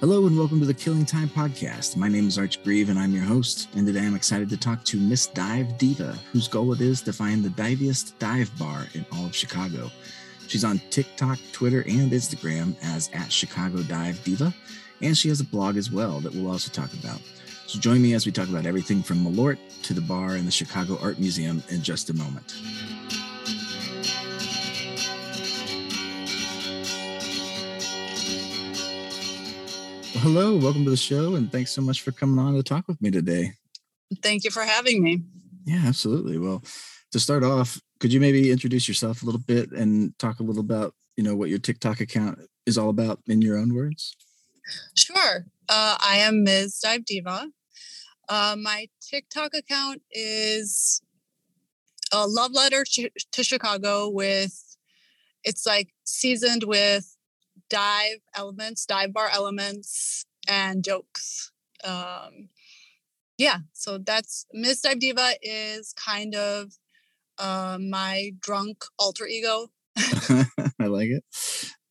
Hello and welcome to the Killing Time podcast. My name is Arch Grieve and I'm your host. And today I'm excited to talk to Miss Dive Diva, whose goal it is to find the diviest dive bar in all of Chicago. She's on TikTok, Twitter, and Instagram as at Chicago Dive Diva, and she has a blog as well that we'll also talk about. So join me as we talk about everything from Malort to the bar and the Chicago Art Museum in just a moment. Hello, welcome to the show, and thanks so much for coming on to talk with me today. Thank you for having me. Yeah, absolutely. Well, to start off, could you maybe introduce yourself a little bit and talk a little about, you know, what your TikTok account is all about in your own words? Sure. Uh, I am Ms. Dive Diva. Uh, my TikTok account is a love letter to Chicago with, it's like seasoned with dive elements, dive bar elements, and jokes. Um, yeah, so that's Miss Dive Diva is kind of uh, my drunk alter ego. I like it.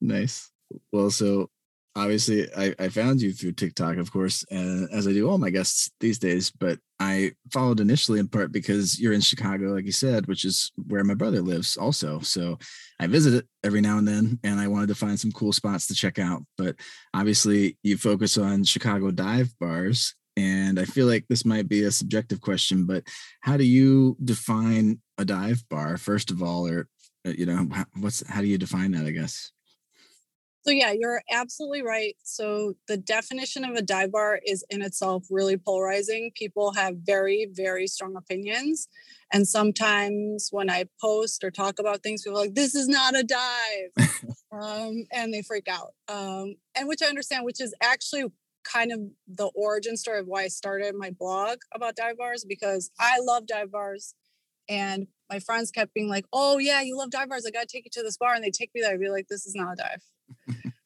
Nice. Well, so obviously I, I found you through TikTok, of course, and as I do all my guests these days, but I followed initially in part because you're in Chicago, like you said, which is where my brother lives also. So I visit it every now and then, and I wanted to find some cool spots to check out. But obviously, you focus on Chicago dive bars. And I feel like this might be a subjective question, but how do you define a dive bar, first of all, or, uh, you know, what's, how do you define that, I guess? So yeah, you're absolutely right. So the definition of a dive bar is in itself really polarizing. People have very, very strong opinions. And sometimes when I post or talk about things, people are like, this is not a dive. um, and they freak out. Um, and which I understand, which is actually kind of the origin story of why I started my blog about dive bars because I love dive bars. And my friends kept being like, oh, yeah, you love dive bars. I got to take you to this bar. And they take me there. I'd be like, this is not a dive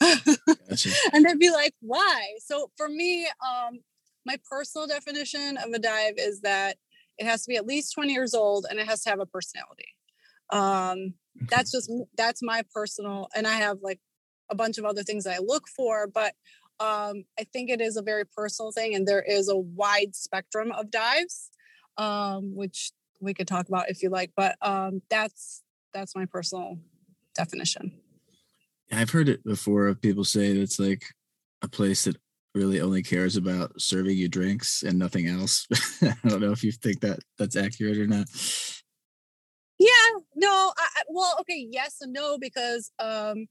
gotcha. and they'd be like, why? So for me, um, my personal definition of a dive is that it has to be at least 20 years old and it has to have a personality. Um, that's just that's my personal and I have like a bunch of other things that I look for, but um, I think it is a very personal thing, and there is a wide spectrum of dives, um, which we could talk about if you like. But um, that's that's my personal definition. I've heard it before of people say that it's like a place that really only cares about serving you drinks and nothing else. I don't know if you think that that's accurate or not. Yeah, no, I, well, okay, yes and no, because um,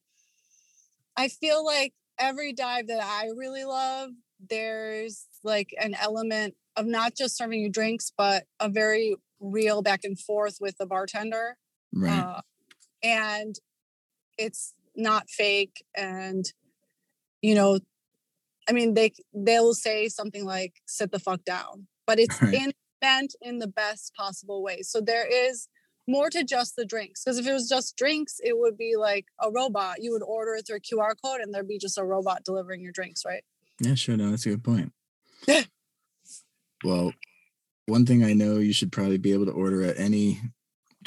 I feel like every dive that I really love, there's like an element of not just serving you drinks, but a very real back and forth with the bartender. Right. Uh, and it's not fake and you know i mean they they'll say something like sit the fuck down but it's in, meant in the best possible way. So there is more to just the drinks because if it was just drinks it would be like a robot. You would order it through a qr code and there'd be just a robot delivering your drinks right? Yeah sure no that's a good point. Yeah. Well one thing i know you should probably be able to order at any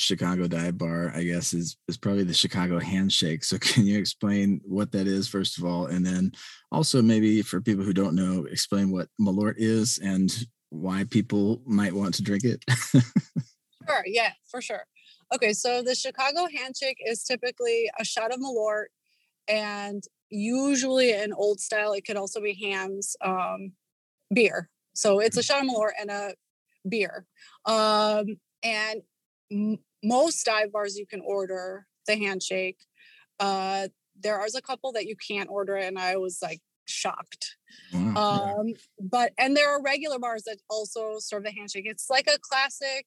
Chicago dive bar, I guess, is is probably the Chicago handshake. So can you explain what that is first of all, and then also maybe for people who don't know, explain what Malort is and why people might want to drink it? sure. Yeah, for sure. Okay, so the Chicago handshake is typically a shot of Malort, and usually an old style. It could also be Hamm's um, beer. So it's a shot of Malort and a beer. Um, and most dive bars you can order the handshake. Uh, there is a couple that you can't order, and I was like shocked. Wow. Um, but and there are regular bars that also serve the handshake. It's like a classic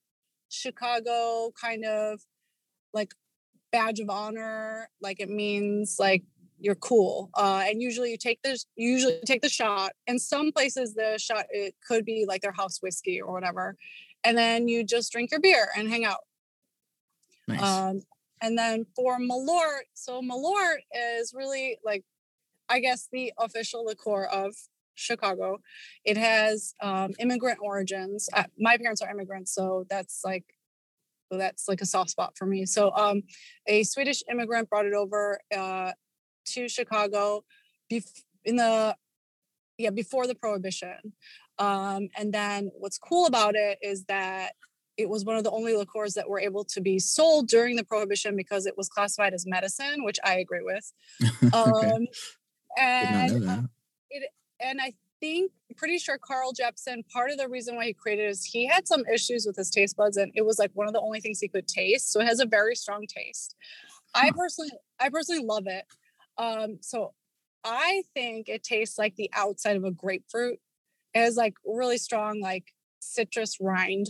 Chicago kind of like badge of honor. Like it means like you're cool. Uh, and usually you take this, usually take the shot. In some places, the shot it could be like their house whiskey or whatever, and then you just drink your beer and hang out. Nice. Um, and then for Malort, so Malort is really like, I guess, the official liqueur of Chicago. It has um, immigrant origins. Uh, my parents are immigrants, so that's like, so that's like a soft spot for me. So, um, a Swedish immigrant brought it over uh, to Chicago in the yeah, before the prohibition. Um, and then what's cool about it is that it was one of the only liqueurs that were able to be sold during the prohibition because it was classified as medicine, which I agree with. okay. Um, and Did not know that. it and I think pretty sure Carl Jeppson, part of the reason why he created it is he had some issues with his taste buds, and it was like one of the only things he could taste. So it has a very strong taste. I personally, I personally love it. Um, so I think it tastes like the outside of a grapefruit. It has like really strong, like citrus rind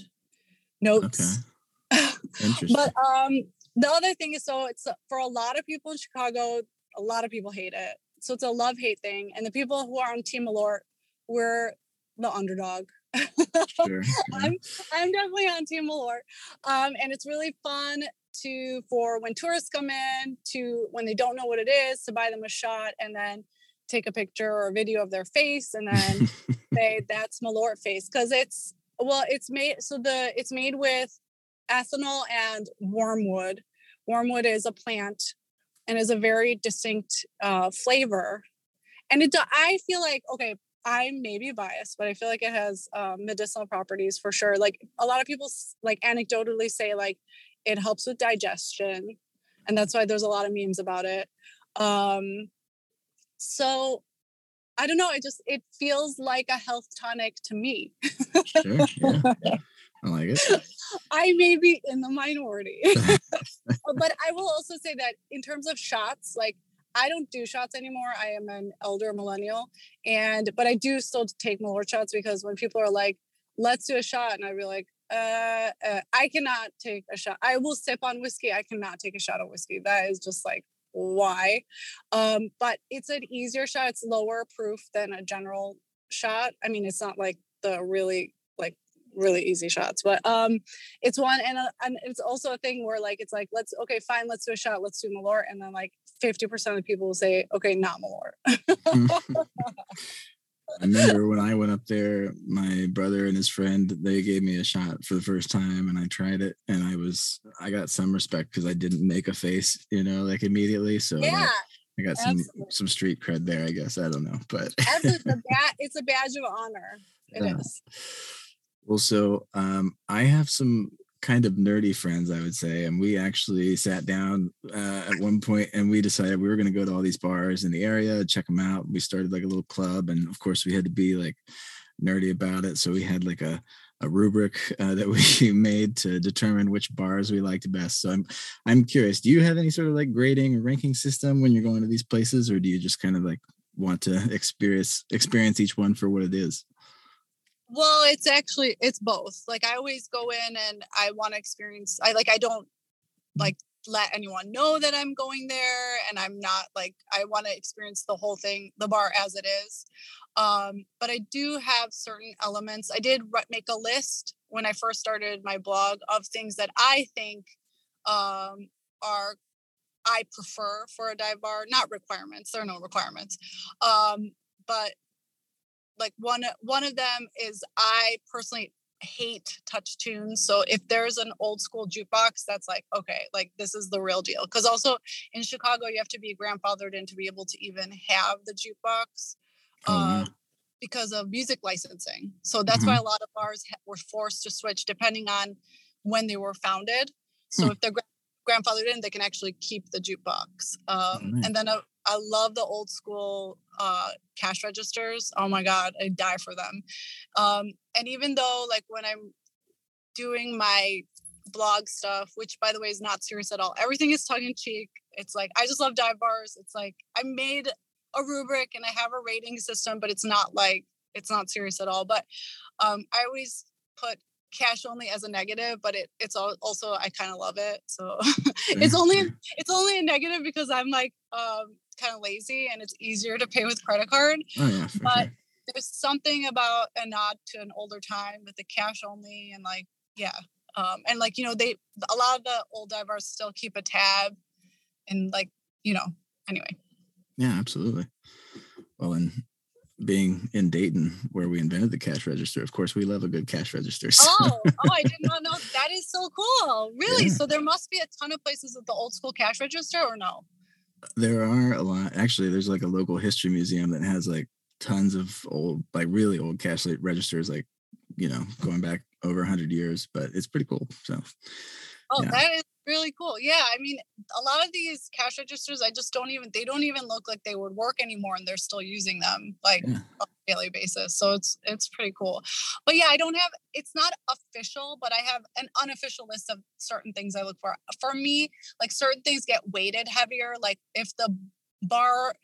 notes. Interesting. But um, the other thing is, so it's for a lot of people in Chicago, a lot of people hate it. So it's a love hate thing, and the people who are on Team Malort, we're the underdog. sure. sure. I'm I'm definitely on Team Malort, um, and it's really fun to for when tourists come in to when they don't know what it is to buy them a shot and then take a picture or a video of their face and then say that's Malort face because it's well it's made so the it's made with ethanol and wormwood. Wormwood is a plant and is a very distinct uh, flavor, and it I feel like okay I may be biased, but I feel like it has um, medicinal properties for sure. Like a lot of people like anecdotally say like it helps with digestion, and that's why there's a lot of memes about it. Um, so I don't know. It just it feels like a health tonic to me. sure. Yeah. I like it. I may be in the minority, but I will also say that in terms of shots, like I don't do shots anymore. I am an elder millennial, and but I do still take more shots because when people are like, "Let's do a shot," and I'd be like, uh, uh, "I cannot take a shot. I will sip on whiskey. I cannot take a shot of whiskey. That is just like why." Um, but it's an easier shot. It's lower proof than a general shot. I mean, it's not like the really like really easy shots but um it's one and, uh, and it's also a thing where like it's like let's okay fine let's do a shot let's do malort and then like 50% of the people will say okay not malort I remember when I went up there, my brother and his friend, they gave me a shot for the first time and I tried it and I was I got some respect because I didn't make a face, you know, like immediately. So I- yeah I got some absolutely. some street cred there, I guess. I don't know. But the ba- it's a badge of honor It is. Yeah. so um, I have some kind of nerdy friends, I would say, and we actually sat down uh, at one point and we decided we were going to go to all these bars in the area, check them out. We started like a little club, and of course, we had to be like nerdy about it. So we had like a a rubric uh, that we made to determine which bars we liked best. So I'm I'm curious, do you have any sort of like grading or ranking system when you're going to these places, or do you just kind of like want to experience experience each one for what it is? Well it's actually it's both like i always go in and i want to experience i like i don't like let anyone know that i'm going there and i'm not like i want to experience the whole thing the bar as it is um but i do have certain elements. I did make a list when i first started my blog of things that i think um are i prefer for a dive bar not requirements there are no requirements um but like one one of them is I personally hate touch tunes. So if there's an old school jukebox, that's like okay, like this is the real deal. Because also in Chicago, you have to be grandfathered in to be able to even have the jukebox. Oh, um, because of music licensing. So that's why a lot of bars were forced to switch depending on when they were founded. So Hmm. if they're grandfathered in, they can actually keep the jukebox. Um, nice. And then uh, I love the old school uh, cash registers. Oh my God, I die for them. Um, and even though, like, when I'm doing my blog stuff, which by the way is not serious at all, everything is tongue in cheek. It's like, I just love dive bars. It's like, I made a rubric and I have a rating system, but it's not like, it's not serious at all. But um, I always put cash only as a negative, but it, it's also, I kind of love it. So it's only it's only a negative because I'm like um, kind of lazy and it's easier to pay with credit card. Oh yeah, but- sure. There's something about a nod to an older time with the cash only and like yeah, um, and like you know they a lot of the old divers still keep a tab and like you know anyway. Yeah, absolutely. Well, and being in Dayton, where we invented the cash register, of course, we love a good cash register. so- Oh, oh, I did not know that is so cool. Really? Yeah. So there must be a ton of places with the old school cash register or no? there are a lot. Actually, there's like a local history museum that has like tons of old, like really old cash registers, like you know, going back over 100 years, but it's pretty cool. So, oh, yeah. that is really cool. Yeah, I mean, a lot of these cash registers, I just don't even they don't even look like they would work anymore, and they're still using them like yeah. on a daily basis. So it's it's pretty cool. But yeah, I don't have it's not official, but I have an unofficial list of certain things I look for. For me, like certain things get weighted heavier. Like if the bar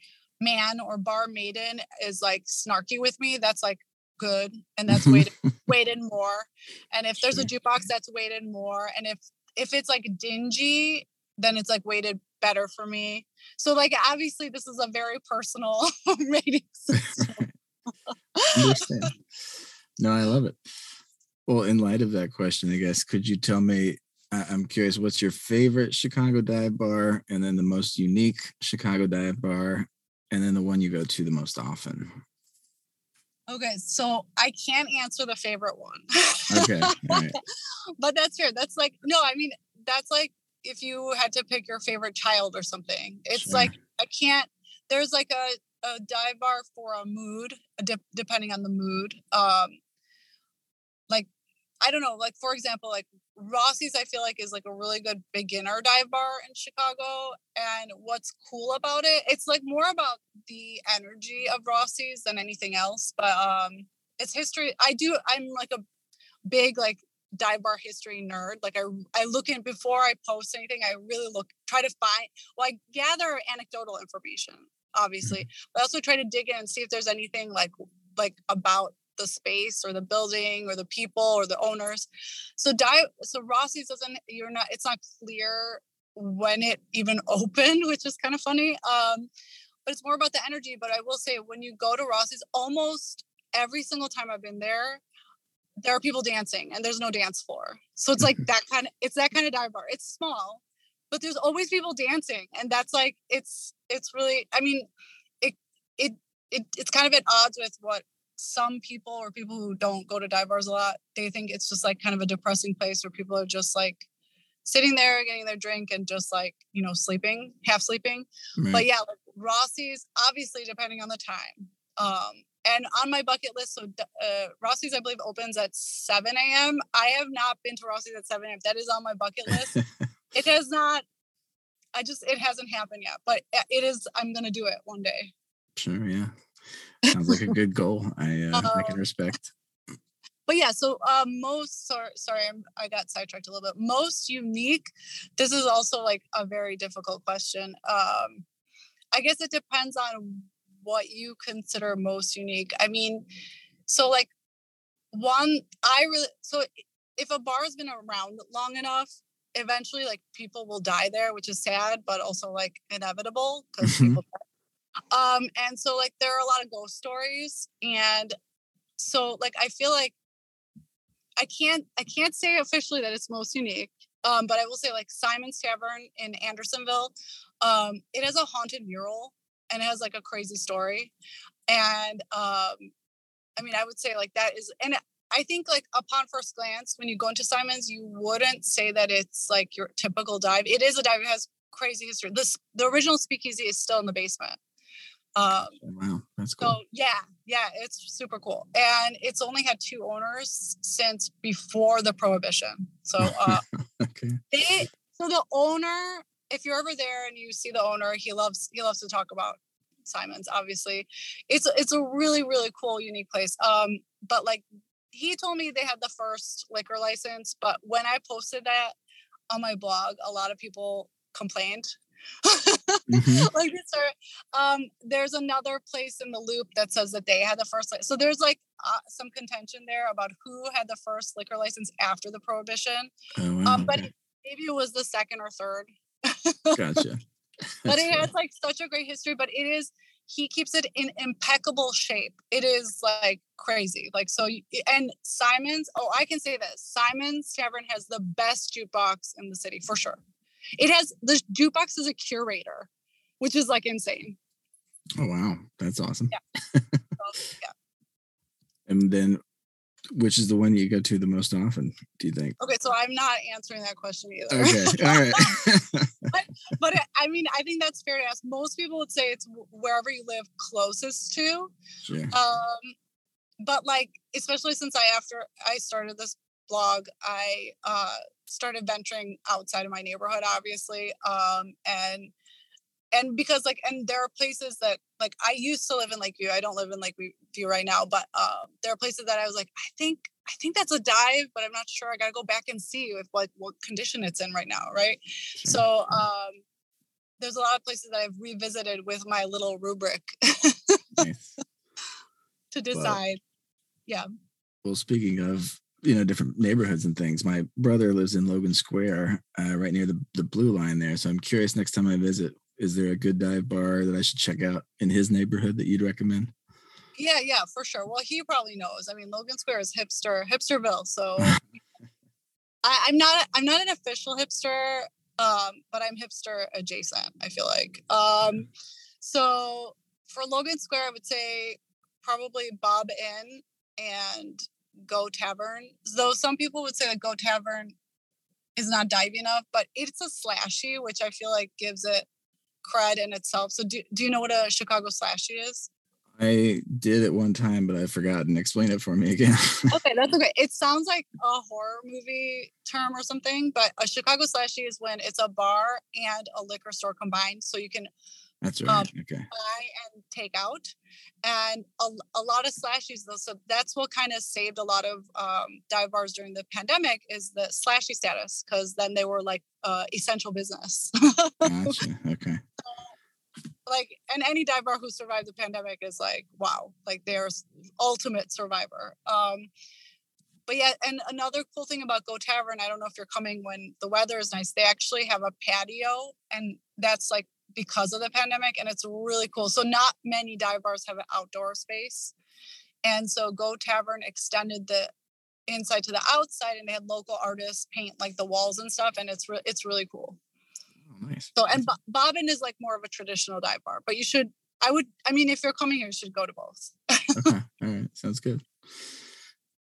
man or bar maiden is like snarky with me, that's like good and that's weighted weighted more. And if there's a jukebox that's weighted more, and if if it's like dingy, then it's like weighted better for me. So like obviously this is a very personal rating system. Understand. No, I love it. Well, in light of that question, I guess could you tell me? I'm curious, what's your favorite Chicago dive bar, and then the most unique Chicago dive bar, and then the one you go to the most often? Okay, so I can't answer the favorite one. okay. Right. but that's fair. That's like no, I mean that's like if you had to pick your favorite child or something. It's sure. like I can't. There's like a a dive bar for a mood, de- depending on the mood. Um, like I don't know, like for example, like Rossi's, I feel like is like a really good beginner dive bar in Chicago. And what's cool about it, it's like more about the energy of Rossi's than anything else. But um it's history. I do. I'm like a big like dive bar history nerd. Like I I look in before I post anything. I really look try to find. Well, I gather anecdotal information, obviously, mm-hmm. but I also try to dig in and see if there's anything like like about the space or the building or the people or the owners. So dive so Rossi's doesn't you're not it's not clear when it even opened, which is kind of funny. Um, but it's more about the energy. But I will say when you go to Rossi's, almost every single time I've been there, there are people dancing and there's no dance floor. So it's like that kind of it's that kind of dive bar. It's small, but there's always people dancing. And that's like it's it's really I mean it it, it it's kind of at odds with what some people or people who don't go to dive bars a lot, they think it's just like kind of a depressing place where people are just like sitting there getting their drink and just like, you know, sleeping, half sleeping. Right. But yeah, like Rossi's, obviously, depending on the time. Um, and on my bucket list, so uh, Rossi's, I believe, opens at 7 a.m. I have not been to Rossi's at 7 a.m. That is on my bucket list. it has not, I just, it hasn't happened yet, but uh, it is, I'm going to do it one day. Sure. Yeah. Sounds like a good goal. I uh, I can um, respect. But yeah, so um, most sorry, sorry, I got sidetracked a little bit. Most unique. This is also like a very difficult question. Um, I guess it depends on what you consider most unique. I mean, so like one, I really so if a bar has been around long enough, eventually like people will die there, which is sad, but also like inevitable because mm-hmm. people um, and so like there are a lot of ghost stories. And so like I feel like I can't I can't say officially that it's most unique. Um, but I will say like Simon's Tavern in Andersonville, um, it has a haunted mural and it has like a crazy story. And um, I mean, I would say like that is, and I think like upon first glance, when you go into Simon's, you wouldn't say that it's like your typical dive. It is a dive. It has crazy history. This the original speakeasy is still in the basement. Um, wow, that's cool. So yeah, yeah, it's super cool, and it's only had two owners since before the prohibition. So uh, okay, they so the owner, if you're ever there and you see the owner, he loves he loves to talk about Simon's. Obviously, it's it's a really really cool, unique place. Um, but like he told me they had the first liquor license, but when I posted that on my blog, a lot of people complained mm-hmm. like um, there's another place in the loop that says that they had the first so there's like uh, some contention there about who had the first liquor license after the prohibition oh, wow. um, but okay. maybe it was the second or third gotcha but it has like such a great history but it is he keeps it in impeccable shape it is like crazy like so and simon's oh i can say this simon's tavern has the best jukebox in the city for sure it has the jukebox is a curator, which is like insane. Oh wow, that's awesome. Yeah. yeah. And then which is the one you go to the most often? Do you think? Okay, so I'm not answering that question either. Okay, all right. but, but I mean, I think that's fair to ask. Most people would say it's wherever you live closest to. sure. Um, but like, especially since I after I started this blog, I uh, started venturing outside of my neighborhood, obviously, um, and and because like, and there are places that like I used to live in Lakeview. I don't live in Lakeview right now, but um, there are places that I was like, I think I think that's a dive, but I'm not sure. I got to go back and see if like what condition it's in right now, right? So um, there's a lot of places that I've revisited with my little rubric Nice. to decide. Yeah. Well, speaking of you know different neighborhoods and things, my brother lives in Logan Square, uh, right near the the blue line there. So I'm curious. Next time I visit, is there a good dive bar that I should check out in his neighborhood that you'd recommend? Yeah, yeah, for sure. Well, he probably knows. I mean, Logan Square is hipster, hipsterville. So I, I'm not, I'm not an official hipster, um, but I'm hipster adjacent. I feel like. Um, so for Logan Square, I would say probably Bob Inn and Go Tavern. Though some people would say that Go Tavern is not divey enough, but it's a slashy, which I feel like gives it cred in itself. So do, do you know what a Chicago slashy is? I did it one time, but I've forgotten. Explain it for me again. okay, that's okay. It sounds like a horror movie term or something, but a Chicago slashy is when it's a bar and a liquor store combined, so you can That's Um, right. okay. buy and take out. And a, a lot of slashies, though, so that's what kind of saved a lot of um, dive bars during the pandemic is the slashy status, because then they were like uh, essential business. Gotcha. Okay. like, and any dive bar who survived the pandemic is like, wow, like they're ultimate survivor. Um, but yeah, and another cool thing about Go Tavern, I don't know if you're coming when the weather is nice. They actually have a patio, and that's like because of the pandemic, and it's really cool. So not many dive bars have an outdoor space, and so Go Tavern extended the inside to the outside, and they had local artists paint like the walls and stuff, and it's re- it's really cool. Oh, nice. So and Bo- Bob Inn is like more of a traditional dive bar, but you should. I would. I mean, if you're coming here, you should go to both. okay. All right. Sounds good.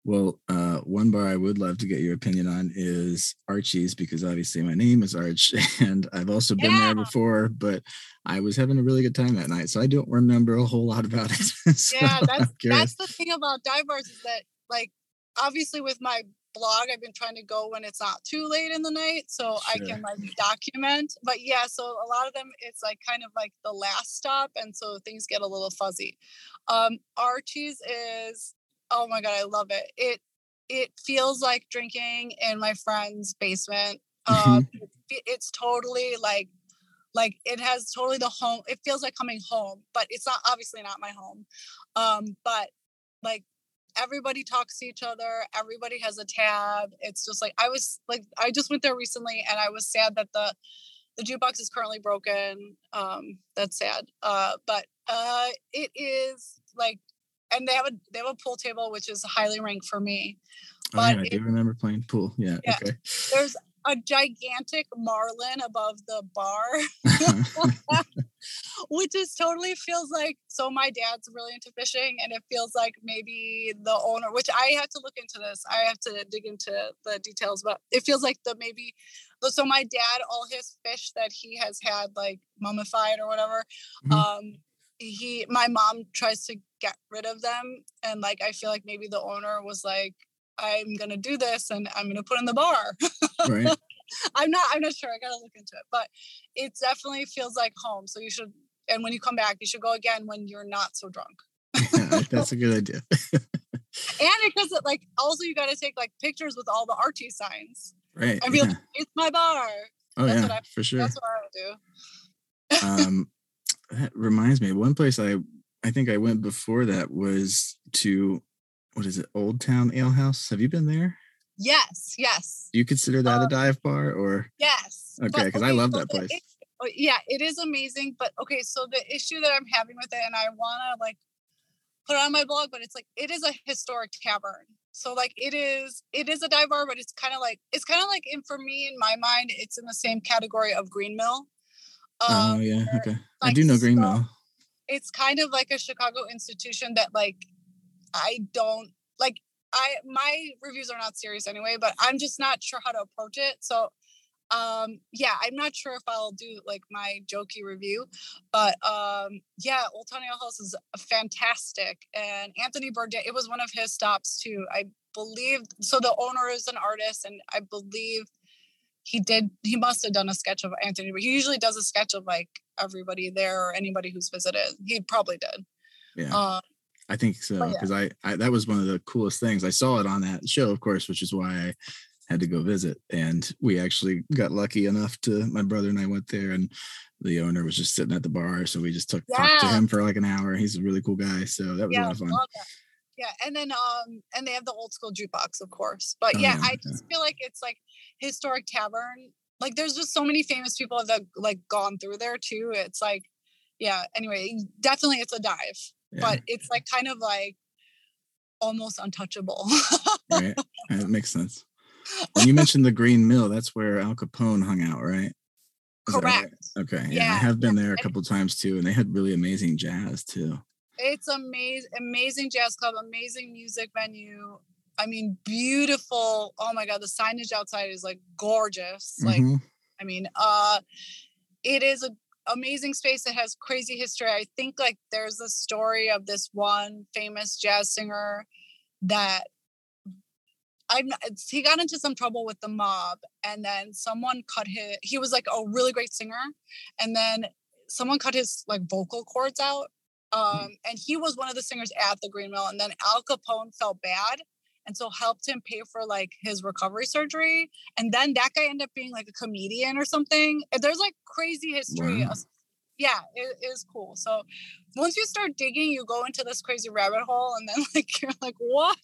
Well, uh, one bar I would love to get your opinion on is Archie's because obviously my name is Arch and I've also been there before, but I was having a really good time that night. So I don't remember a whole lot about it. So yeah, that's that's the thing about dive bars is that like obviously with my blog, I've been trying to go when it's not too late in the night, so I can like document. But yeah, so a lot of them it's like kind of like the last stop, and so things get a little fuzzy. Um, Archie's is oh my god, I love it. It it feels like drinking in my friend's basement. Um, it it's totally like like it has totally the home it feels like coming home but it's not obviously not my home um but like everybody talks to each other everybody has a tab it's just like i was like i just went there recently and i was sad that the the jukebox is currently broken um that's sad uh but uh it is like and they have a they have a pool table which is highly ranked for me Oh, yeah, but I it- do remember playing pool. Yeah. Yeah. Okay. there's a gigantic marlin above the bar which is totally feels like so my dad's really into fishing and it feels like maybe the owner which i have to look into this i have to dig into the details but it feels like the maybe so my dad all his fish that he has had like mummified or whatever Mhm. um he my mom tries to get rid of them and like i feel like maybe the owner was like i'm gonna do this and i'm gonna put in the bar right. I'm not I'm not sure. I gotta look into it. But it definitely feels like home. So you should and when you come back, you should go again when you're not so drunk. Yeah, that's a good idea. And because it, like also you gotta take like pictures with all the rt signs. Right. And be yeah. like, it's my bar. Oh that's yeah, what I- for sure. That's what I would do. um that reminds me one place i i think i went before that was to what is it old town ale house have you been there Yes, yes, do you consider that Uh, a dive bar or yes. Okay, But, 'cause I love so that place. is- oh, yeah, it is amazing. But okay, so the issue that I'm having with it, and I wanna like put it on my blog, but it's like it is a historic tavern. So like it is it is a dive bar, but it's kind of like it's kind of like in for me in my mind, it's in the same category of Green Mill. Oh Um, yeah okay i do know green so- it's kind of like a Chicago institution that like I don't like I my reviews are not serious anyway, but I'm just not sure how to approach it. So um yeah i'm not sure if i'll do like my jokey review but um yeah old ale house is fantastic and anthony bourdain it was one of his stops too i believe so the owner is an artist and i believe he did he must have done a sketch of anthony but he usually does a sketch of like everybody there or anybody who's visited he probably did yeah um, I think so because yeah. I, I that was one of the coolest things. I saw it on that show, of course, which is why I had to go visit. And we actually got lucky enough to my brother and I went there and the owner was just sitting at the bar. So we just took yeah. talked to him for like an hour. He's a really cool guy. So that was yeah, a lot of fun. Yeah. And then um and they have the old school jukebox, of course. But oh, yeah, yeah, I just feel like it's like historic tavern. Like there's just so many famous people that like gone through there too. It's like, yeah, anyway, definitely it's a dive. But it's like kind of like almost untouchable. right. It makes sense. And you mentioned the Green Mill. That's where Al Capone hung out, right? Is Correct. Right? Okay. Yeah, yeah, I have been there a couple times too, and they had really amazing jazz too. It's amazing, amazing jazz club, amazing music venue. I mean, beautiful. Oh my god, the signage outside is like gorgeous. Like, mm-hmm. I mean, uh, it is an amazing space. It has crazy history. I think like there's a story of this one famous jazz singer that I'm he got into some trouble with the mob and then someone cut his he was like a really great singer and then someone cut his like vocal cords out. Um and he was one of the singers at the Green Mill and then Al Capone felt bad and so helped him pay for like his recovery surgery and then that guy ended up being like a comedian or something there's like crazy history wow. yeah it is cool so once you start digging you go into this crazy rabbit hole and then like you're like what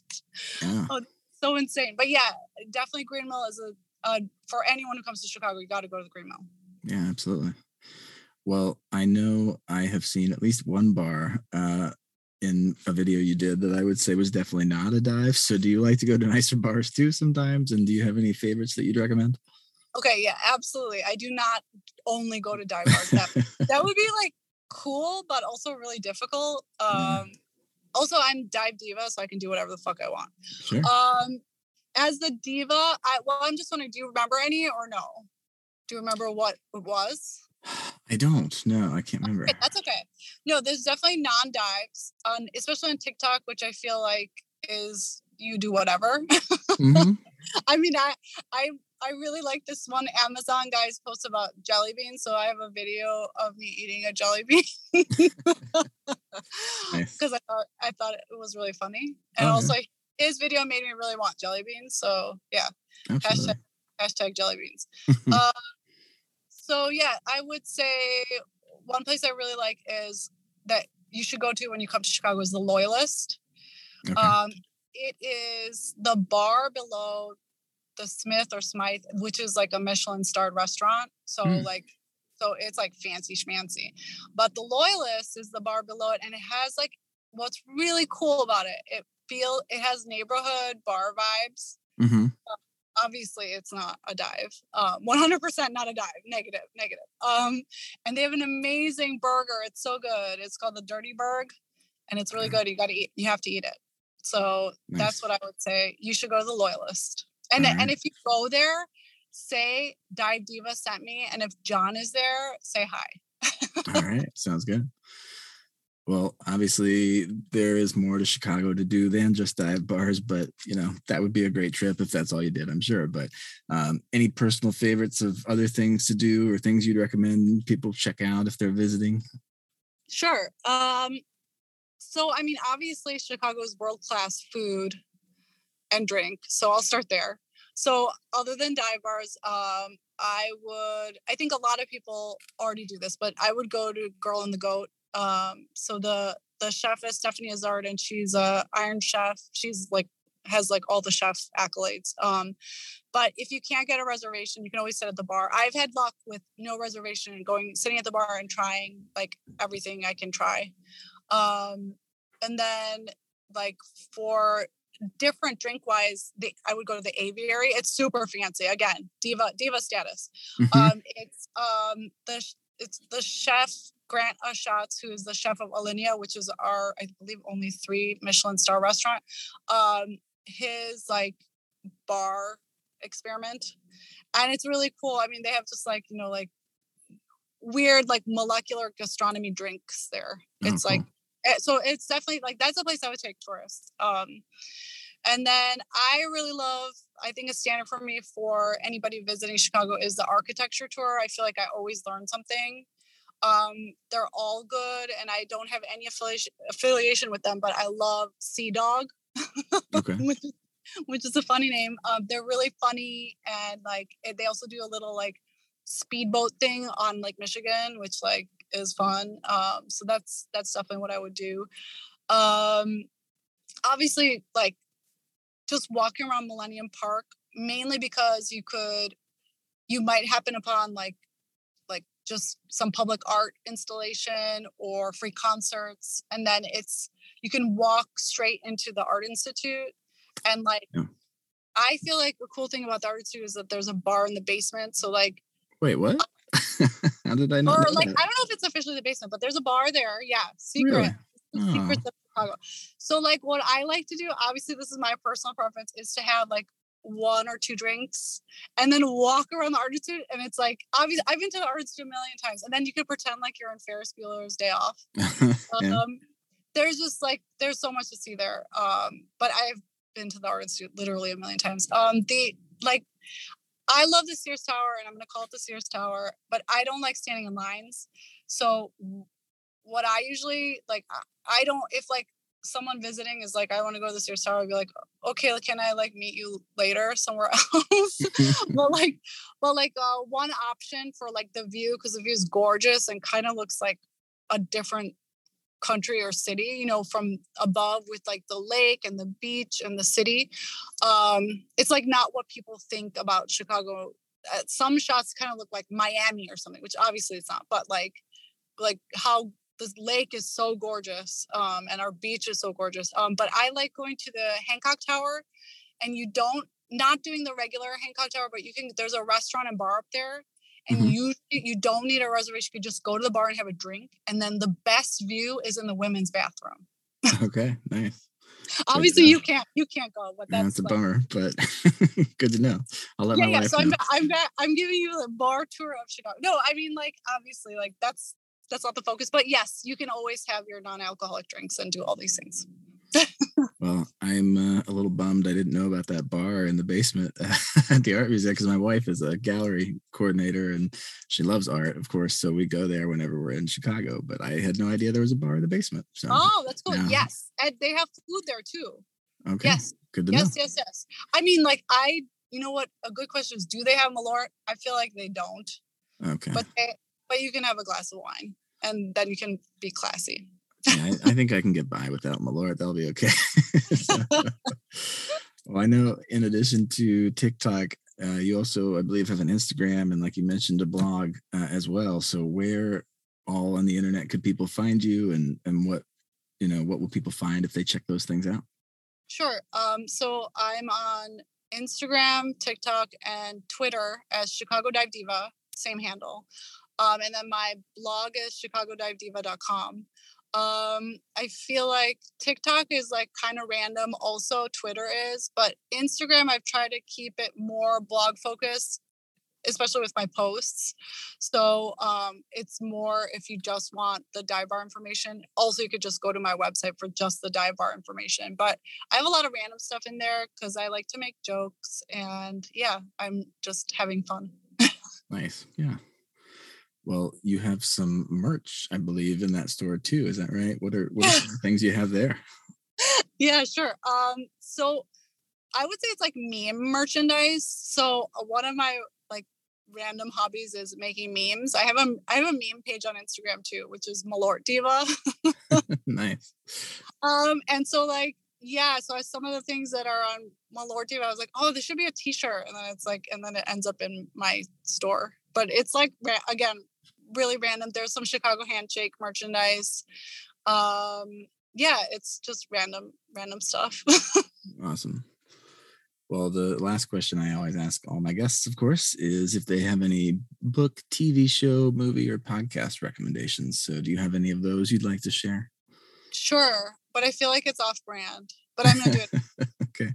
yeah. oh, so insane. But yeah, definitely Green Mill is a, a for anyone who comes to Chicago, you got to go to the Green Mill. Yeah, absolutely. Well, I know I have seen at least one bar uh, in a video you did that I would say was definitely not a dive. So, do you like to go to nicer bars too sometimes? And do you have any favorites that you'd recommend? Okay, yeah, absolutely. I do not only go to dive bars. That, that would be like cool, but also really difficult. Um, also, I'm dive diva, so I can do whatever the fuck I want. Sure. Um, as the diva, I well, I'm just wondering, do you remember any or no? Do you remember what it was? I don't. No, I can't remember. Okay, that's okay. No, there's definitely non-dives on, especially on TikTok, which I feel like is you do whatever. Mm-hmm. I mean, I I I really like this one Amazon guy's post about jelly beans. So I have a video of me eating a jelly bean because nice. I thought I thought it was really funny, and oh, also his video made me really want jelly beans. So yeah, hashtag, hashtag jelly beans. uh, so yeah, I would say one place I really like is that you should go to when you come to Chicago is the Loyalist. Okay. Um, it is the bar below the Smith or Smyth, which is like a Michelin starred restaurant. So mm. like so it's like fancy schmancy. But the Loyalist is the bar below it, and it has like what's really cool about it. It feel it has neighborhood bar vibes. Mm-hmm. Obviously, it's not a dive. Um, 100% not a dive. Negative, negative. Um, and they have an amazing burger. It's so good. It's called the Dirty Burg, and it's really good. You got to eat. You have to eat it. So nice. that's what I would say. You should go to the Loyalist. And right. and if you go there, say Dive Diva sent me, and if John is there, say hi. All right, sounds good. Well, obviously there is more to Chicago to do than just dive bars, but you know that would be a great trip if that's all you did. I'm sure. But um, any personal favorites of other things to do or things you'd recommend people check out if they're visiting? Sure. Um, so I mean, obviously Chicago's world class food and drink. So I'll start there. So other than dive bars, um, I would. I think a lot of people already do this, but I would go to Girl and the Goat. Um, so the the chef is Stephanie Izard, and she's a Iron Chef. She's like has like all the chef accolades. Um, but if you can't get a reservation, you can always sit at the bar. I've had luck with no reservation and going sitting at the bar and trying like everything I can try. Um, and then like for different drink wise the, i would go to the aviary it's super fancy again diva diva status mm-hmm. um it's um the it's the chef grant Achatz, who is the chef of Alinea, which is our, I believe, only three Michelin star restaurant. Um, his like bar experiment and it's really cool i mean they have just like you know like weird like molecular gastronomy drinks there it's like cool. eh, so it's definitely like that's a place i would take tourists um and then i really love i think a standard for me for anybody visiting chicago is the architecture tour i feel like i always learn something um they're all good and i don't have any affiliation affiliation with them but i love sea dog Okay. which is which is a funny name. Um, they're really funny and like they also do a little like speedboat thing on Lake Michigan, which like is fun. Um, so that's that's definitely what I would do. Um, obviously, like just walking around Millennium Park, mainly because you could you might happen upon like just some public art installation or free concerts and then it's you can walk straight into the art institute and like Yeah. i feel like the cool thing about the art institute is that there's a bar in the basement so like Wait, what? Uh How did I not or know like that? i don't know if it's officially the basement but there's a bar there yeah secret Really? secrets Oh. of Chicago. So like what I like to do, obviously this is my personal preference, is to have like one or two drinks and then walk around the art institute. And it's like obviously I've been to the art institute a million times. And then you could pretend like you're in Ferris Bueller's day off. yeah. Um there's just like there's so much to see there. Um, but I've been to the art institute literally a million times. Um the like I love the Sears Tower and I'm gonna call it the Sears Tower, but I don't like standing in lines. So what I usually like I don't if like someone visiting is like I want to go to the Sears Tower, I'd be like, okay, can I like meet you later somewhere else? but like but like uh one option for like the view because the view is gorgeous and kind of looks like a different country or city you know from above with like the lake and the beach and the city um it's like not what people think about chicago uh, some shots kind of look like miami or something which obviously it's not but like like how the lake is so gorgeous um and our beach is so gorgeous um but i like going to the hancock tower and you don't not doing the regular hancock tower but you can there's a restaurant and bar up there and Mhm. you you don't need a reservation you can just go to the bar and have a drink and then the best view is in the women's bathroom okay, nice. obviously you can't you can't go but that's that's a like, bummer, but good to know. I'll let yeah my yeah wife so know. i'm i'm back i'm giving you the bar tour of chicago no i mean like obviously like that's that's not the focus but yes you can always have your non-alcoholic drinks and do all these things Well, I'm uh, a little bummed I didn't know about that bar in the basement at the art museum because my wife is a gallery coordinator and she loves art, of course. So we go there whenever we're in Chicago. But I had no idea there was a bar in the basement. So oh that's cool yeah. yes and they have food there too okay, yes good to yes yes yes i mean like i you know what a good question is do they have malort i feel like they don't. Okay, but they, but you can have a glass of wine and then you can be classy yeah, I, I think I can get by without Malort. That'll be okay. So- well, I know in addition to TikTok, uh, you also, I believe, have an Instagram and, like you mentioned, a blog uh, as well. So, where all on the internet could people find you, and and what you know, what will people find if they check those things out? Sure. Um, so I'm on Instagram, TikTok, and Twitter as Chicago Dive Diva, same handle. Um, and then my blog is chicagodivediva.com. Um, I feel like TikTok is like kind of random. Also, Twitter is, but Instagram, I've tried to keep it more blog focused, especially with my posts. So um, it's more if you just want the dive bar information. Also, you could just go to my website for just the dive bar information. But I have a lot of random stuff in there because I like to make jokes and yeah, I'm just having fun. Nice, yeah. Well, you have some merch, I believe, in that store too. Is that right? What are what are the things you have there? Yeah, sure. Um, so I would say it's like meme merchandise. So uh, one of my like random hobbies is making memes. I have a I have a meme page on Instagram too, which is Malort Diva. nice. Um, and so like yeah, so some of the things that are on Malort Diva, I was like, oh, this should be a T-shirt, and then it's like, and then it ends up in my store. But it's like again, really random. There's some Chicago Handshake merchandise. Um, yeah, it's just random, random stuff. Awesome. Well, the last question I always ask all my guests, of course, is if they have any book, TV show, movie, or podcast recommendations. So, do you have any of those you'd like to share? sure, but I feel like it's off brand. But I'm gonna do it. okay.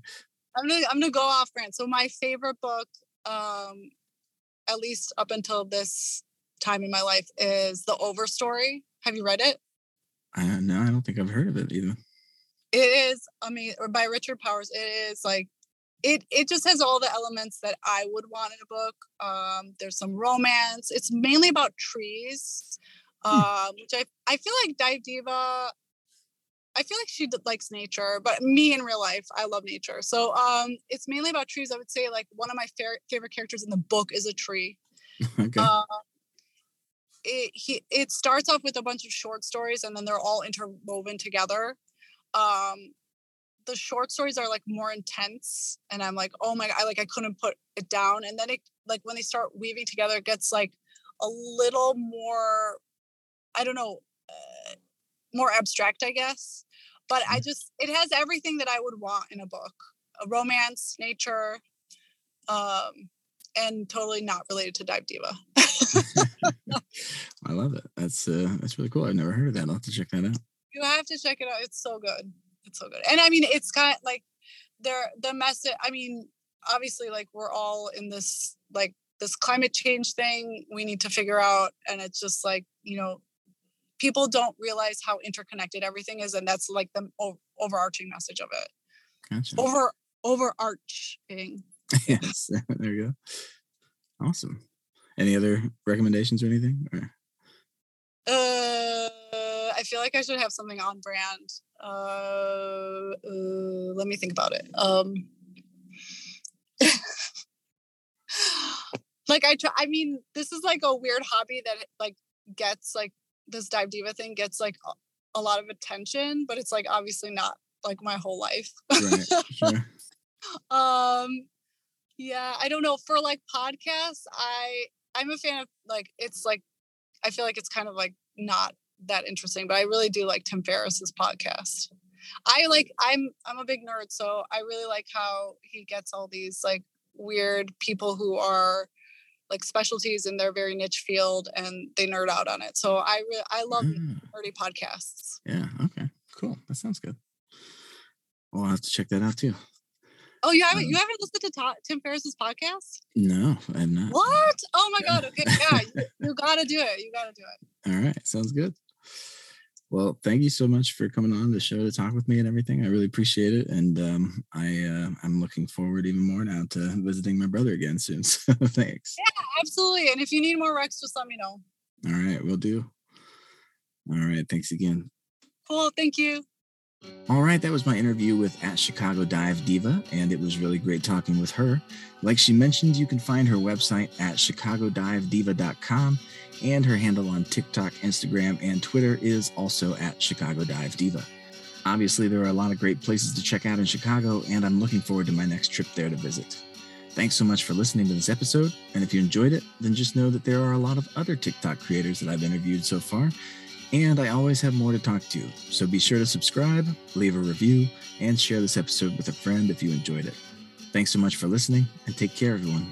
I'm gonna I'm gonna go off brand. So my favorite book, um, at least up until this time in my life, is The Overstory. Have you read it? Uh, no, I don't think I've heard of it either. It is I mean, or by Richard Powers. It is like it it just has all the elements that I would want in a book. Um, there's some romance. It's mainly about trees, Hmm. um, which I I feel like Dive Diva. I feel like she d- likes nature, but me in real life, I love nature. So um, it's mainly about trees. I would say like one of my fa- favorite characters in the book is a tree. okay. Uh, it he it starts off with a bunch of short stories and then they're all interwoven together. Um, the short stories are like more intense, and I'm like, oh my god, I like I couldn't put it down. And then it like when they start weaving together, it gets like a little more, I don't know, uh, more abstract, I guess. But I just it has everything that I would want in a book: a romance, nature, um, and totally not related to Dive Diva. That's uh that's really cool. I've never heard of that. I'll have to check that out. You have to check it out. It's so good. It's so good. And I mean, it's kind of like they're the message. I mean, obviously, like we're all in this like this climate change thing. We need to figure out, and it's just like you know, people don't realize how interconnected everything is, and that's like the o- overarching message of it. Gotcha. Over overarching. yes. There you go. Awesome. Any other recommendations or anything? Or- Uh, I feel like I should have something on brand. Uh, uh let me think about it. Um, like I try. I mean, this is like a weird hobby that like gets like this dive diva thing gets like a, a lot of attention, but it's like obviously not like my whole life. right. Sure. um yeah i don't know for like podcasts i i'm a fan of like it's like i feel like it's kind of like not that interesting but i really do like tim ferriss's podcast i like i'm i'm a big nerd so i really like how he gets all these like weird people who are like specialties in their very niche field and they nerd out on it so i really i love Ah, nerdy podcasts yeah. Okay. Cool. That sounds good. Well, I'll have to check that out too. Oh you haven't Um, you haven't listened to Ta- tim ferriss's podcast No, I have not. What? Oh my god. Okay, yeah, you, you gotta do it. You gotta do it. All right. Sounds good. Well, thank you so much for coming on the show to talk with me and everything. I really appreciate it, and um, I uh, I'm looking forward even more now to visiting my brother again soon. So thanks. Yeah, absolutely. And if you need more Rex, just let me know. All right, we'll do. All right, thanks again. Cool. Thank you. All right, that was my interview with at Chicago Dive Diva, and it was really great talking with her. Like she mentioned, you can find her website at chicagodivediva.com, and her handle on TikTok, Instagram, and Twitter is also at Chicago Dive Diva. Obviously, there are a lot of great places to check out in Chicago, and I'm looking forward to my next trip there to visit. Thanks so much for listening to this episode, and if you enjoyed it, then just know that there are a lot of other TikTok creators that I've interviewed so far, and I always have more to talk to. So be sure to subscribe, leave a review, and share this episode with a friend if you enjoyed it. Thanks so much for listening, and take care, everyone.